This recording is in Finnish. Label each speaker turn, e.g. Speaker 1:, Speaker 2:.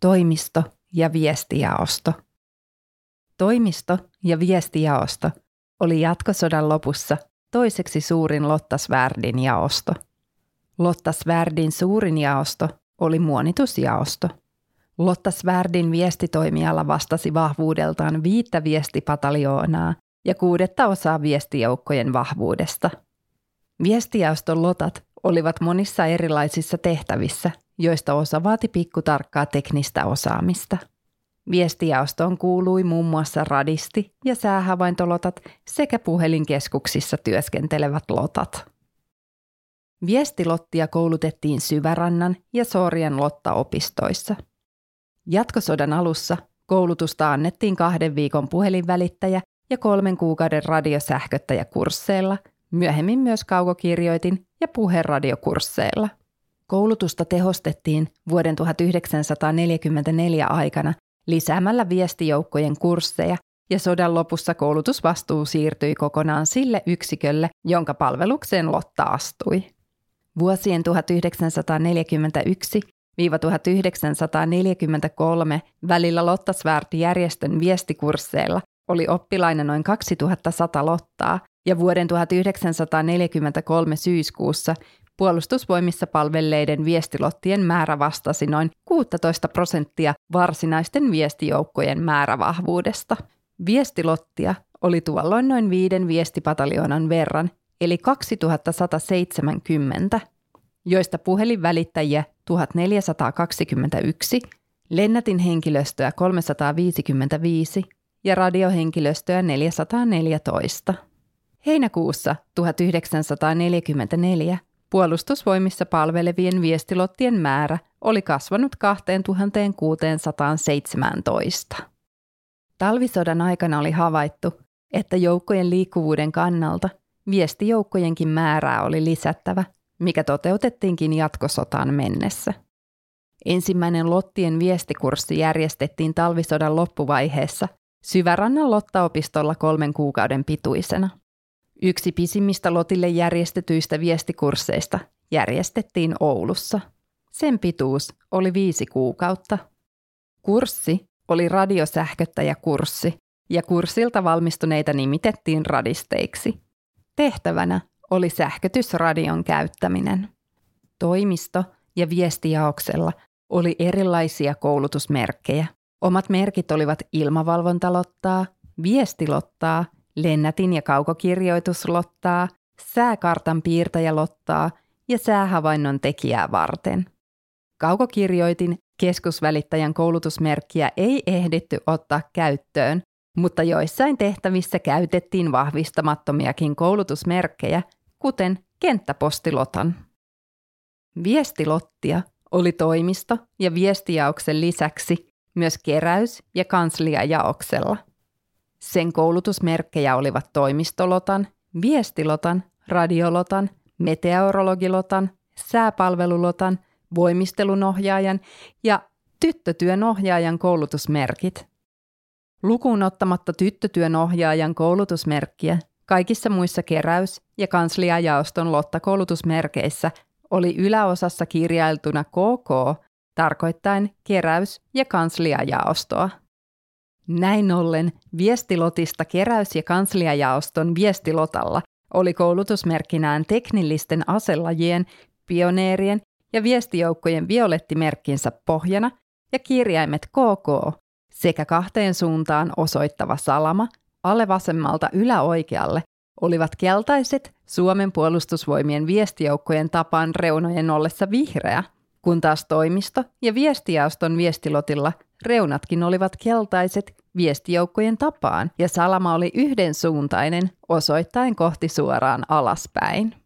Speaker 1: Toimisto ja viestijaosto. Toimisto ja viestijaosto oli jatkosodan lopussa toiseksi suurin Lottasvärdin jaosto. Lottasvärdin suurin jaosto oli muonitusjaosto. Lottasvärdin viestitoimiala vastasi vahvuudeltaan viittä viestipataljoonaa ja kuudetta osaa viestijoukkojen vahvuudesta. Viestijaoston lotat olivat monissa erilaisissa tehtävissä, joista osa vaati pikkutarkkaa teknistä osaamista. Viestijaostoon kuului muun muassa radisti- ja säähavaintolotat sekä puhelinkeskuksissa työskentelevät lotat. Viestilottia koulutettiin Syvärannan ja Sorjan lottaopistoissa. Jatkosodan alussa koulutusta annettiin kahden viikon puhelinvälittäjä ja kolmen kuukauden radiosähköttäjäkursseilla, myöhemmin myös kaukokirjoitin ja puheradiokursseilla. Koulutusta tehostettiin vuoden 1944 aikana lisäämällä viestijoukkojen kursseja ja sodan lopussa koulutusvastuu siirtyi kokonaan sille yksikölle, jonka palvelukseen Lotta astui. Vuosien 1941 1943 välillä Lottasvärt-järjestön viestikursseilla oli oppilaina noin 2100 lottaa ja vuoden 1943 syyskuussa puolustusvoimissa palvelleiden viestilottien määrä vastasi noin 16 prosenttia varsinaisten viestijoukkojen määrävahvuudesta. Viestilottia oli tuolloin noin viiden viestipataljoonan verran, eli 2170, joista puhelinvälittäjiä 1421, lennätin henkilöstöä 355 ja radiohenkilöstöä 414. Heinäkuussa 1944 puolustusvoimissa palvelevien viestilottien määrä oli kasvanut 2617. Talvisodan aikana oli havaittu, että joukkojen liikkuvuuden kannalta viestijoukkojenkin määrää oli lisättävä, mikä toteutettiinkin jatkosotaan mennessä. Ensimmäinen Lottien viestikurssi järjestettiin talvisodan loppuvaiheessa Syvärannan Lottaopistolla kolmen kuukauden pituisena – Yksi pisimmistä Lotille järjestetyistä viestikursseista järjestettiin Oulussa. Sen pituus oli viisi kuukautta. Kurssi oli radiosähköttäjäkurssi ja kurssilta valmistuneita nimitettiin radisteiksi. Tehtävänä oli sähkötysradion käyttäminen. Toimisto ja viestijaoksella oli erilaisia koulutusmerkkejä. Omat merkit olivat ilmavalvontalottaa, viestilottaa lennätin- ja kaukokirjoituslottaa, sääkartan piirtäjälottaa ja säähavainnon tekijää varten. Kaukokirjoitin keskusvälittäjän koulutusmerkkiä ei ehditty ottaa käyttöön, mutta joissain tehtävissä käytettiin vahvistamattomiakin koulutusmerkkejä, kuten kenttäpostilotan. Viestilottia oli toimisto- ja viestijaoksen lisäksi myös keräys- ja kansliajaoksella – sen koulutusmerkkejä olivat toimistolotan, viestilotan, radiolotan, meteorologilotan, sääpalvelulotan, voimistelunohjaajan ja tyttötyönohjaajan koulutusmerkit. Lukuun ottamatta tyttötyönohjaajan koulutusmerkkiä kaikissa muissa keräys- ja kansliajaoston lottakoulutusmerkeissä oli yläosassa kirjailtuna KK tarkoittain keräys- ja kansliajaostoa. Näin ollen viestilotista keräys- ja kansliajaoston viestilotalla oli koulutusmerkkinään teknillisten aselajien, pioneerien ja viestijoukkojen violettimerkkinsä pohjana ja kirjaimet KK sekä kahteen suuntaan osoittava salama alle vasemmalta yläoikealle olivat keltaiset Suomen puolustusvoimien viestijoukkojen tapaan reunojen ollessa vihreä, kun taas toimisto- ja viestijaoston viestilotilla Reunatkin olivat keltaiset viestijoukkojen tapaan ja salama oli yhdensuuntainen osoittain kohti suoraan alaspäin.